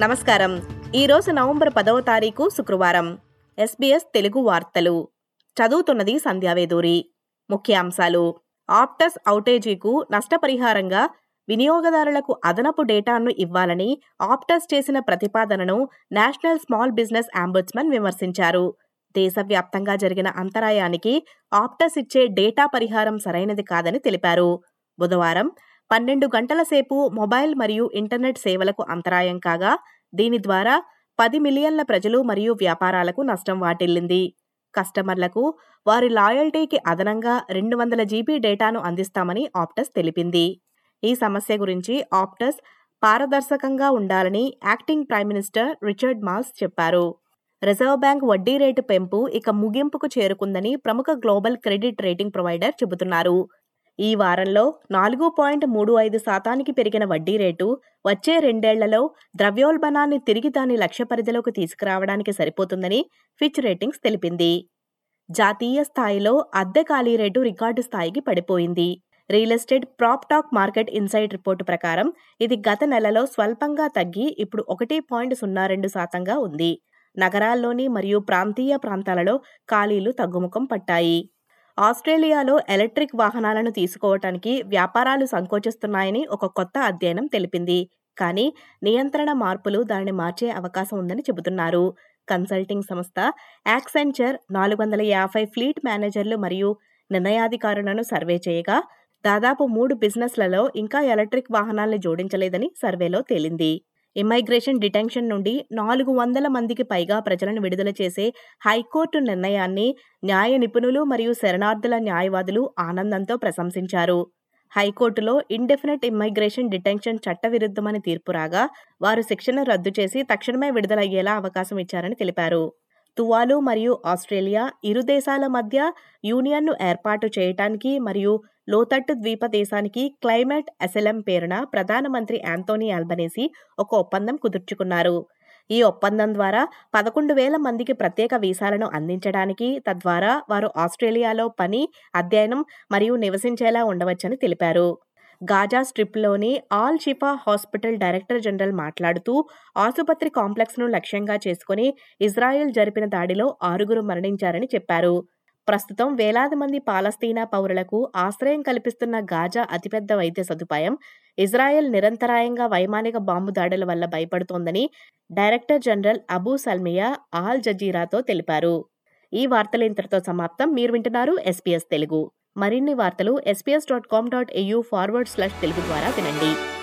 నమస్కారం. ఈరోజు నవంబర్ పదవ తారీఖు శుక్రవారం. ఎస్బీఎస్ తెలుగు వార్తలు. చదువుతున్నది సంధ్యావేదూరి ముఖ్యాంశాలు. ఆప్టస్ ఔటేజీకు నష్టపరిహారంగా వినియోగదారులకు అదనపు డేటాను ఇవ్వాలని ఆప్టస్ చేసిన ప్రతిపాదనను నేషనల్ స్మాల్ బిజినెస్ అంబుడ్స్మన్ విమర్శించారు. దేశవ్యాప్తంగా జరిగిన అంతరాయానికి ఆప్టస్ ఇచ్చే డేటా పరిహారం సరైనది కాదని తెలిపారు. బుధవారం పన్నెండు గంటల సేపు మొబైల్ మరియు ఇంటర్నెట్ సేవలకు అంతరాయం కాగా దీని ద్వారా పది మిలియన్ల ప్రజలు మరియు వ్యాపారాలకు నష్టం వాటిల్లింది. కస్టమర్లకు వారి లాయల్టీకి అదనంగా రెండు వందల జీబీ డేటాను అందిస్తామని ఆప్టస్ తెలిపింది. ఈ సమస్య గురించి ఆప్టస్ పారదర్శకంగా ఉండాలని acting prime minister Richard Marles చెప్పారు. రిజర్వ్ బ్యాంక్ వడ్డీ రేటు పెంపు ఇక ముగింపుకు చేరుకుందని ప్రముఖ గ్లోబల్ క్రెడిట్ రేటింగ్ ప్రొవైడర్ చెబుతున్నారు. ఈ వారంలో నాలుగు పాయింట్ మూడు ఐదు శాతానికి పెరిగిన వడ్డీ రేటు వచ్చే రెండేళ్ళలో ద్రవ్యోల్బణాన్ని తిరిగి దాని లక్ష్య పరిధిలోకి తీసుకురావడానికి సరిపోతుందని ఫిచ్ రేటింగ్స్ తెలిపింది. జాతీయ స్థాయిలో అద్దె ఖాళీ రేటు రికార్డు స్థాయికి పడిపోయింది. Real estate PropTrack market insight report ప్రకారం ఇది గత నెలలో స్వల్పంగా తగ్గి ఇప్పుడు ఒకటి పాయింట్ సున్నా రెండు శాతంగా ఉంది. నగరాల్లోని మరియు ప్రాంతీయ ప్రాంతాలలో ఖాళీలు తగ్గుముఖం పట్టాయి. ఆస్ట్రేలియాలో ఎలక్ట్రిక్ వాహనాలను తీసుకోవటానికి వ్యాపారాలు సంకోచిస్తున్నాయని ఒక కొత్త అధ్యయనం తెలిపింది. కానీ నియంత్రణ మార్పులు దానిని మార్చే అవకాశం ఉందని చెబుతున్నారు. కన్సల్టింగ్ సంస్థ యాక్సెంచర్ నాలుగు వందల యాభై ఫ్లీట్ మేనేజర్లు మరియు నిర్ణయాధికారులను సర్వే చేయగా దాదాపు మూడు బిజినెస్లలో ఇంకా ఎలక్ట్రిక్ వాహనాలను జోడించలేదని సర్వేలో తేలింది. ఇమ్మైగ్రేషన్ డిటెన్షన్ నుండి నాలుగు వందల మందికి పైగా ప్రజలను విడుదల చేసే హైకోర్టు నిర్ణయాన్ని న్యాయ నిపుణులు మరియు శరణార్థుల న్యాయవాదులు ఆనందంతో ప్రశంసించారు. హైకోర్టులో ఇండెఫినెట్ ఇమ్మైగ్రేషన్ డిటెన్షన్ చట్టవిరుద్ధమని తీర్పు రాగా వారు శిక్షను రద్దు చేసి తక్షణమే విడుదలయ్యేలా అవకాశం ఇచ్చారని తెలిపారు. తువాలు మరియు ఆస్ట్రేలియా ఇరు దేశాల మధ్య యూనియన్ను ఏర్పాటు చేయటానికి మరియు లోతట్టు ద్వీప దేశానికి క్లైమేట్ అసెలం పేరున ప్రధానమంత్రి యాంతోనీ ఆల్బనేసి ఒక ఒప్పందం కుదుర్చుకున్నారు. ఈ ఒప్పందం ద్వారా పదకొండు వేల మందికి ప్రత్యేక వీసాలను అందించడానికి తద్వారా వారు ఆస్ట్రేలియాలో పని అధ్యయనం మరియు నివసించేలా ఉండవచ్చని తెలిపారు. Gaza స్ట్రిప్లోని Al Shifa hospital director general మాట్లాడుతూ ఆసుపత్రి కాంప్లెక్స్ను లక్ష్యంగా చేసుకుని ఇజ్రాయెల్ జరిపిన దాడిలో ఆరుగురు మరణించారని చెప్పారు. ప్రస్తుతం వేలాది మంది పాలస్తీనా పౌరులకు ఆశ్రయం కల్పిస్తున్న గాజా అతిపెద్ద వైద్య సదుపాయం ఇజ్రాయెల్ నిరంతరాయంగా వైమానిక బాంబు దాడుల వల్ల భయపడుతోందని director general Abu Salmiya Al జజీరాతో తెలిపారు. ఈ వార్తలు ఇంతటితో సమాప్తం. మీరు వింటున్నారు ఎస్పీఎస్ తెలుగు. మరిన్ని వార్తలు SPS dot com dot AU forward slash Telugu ద్వారా వినండి.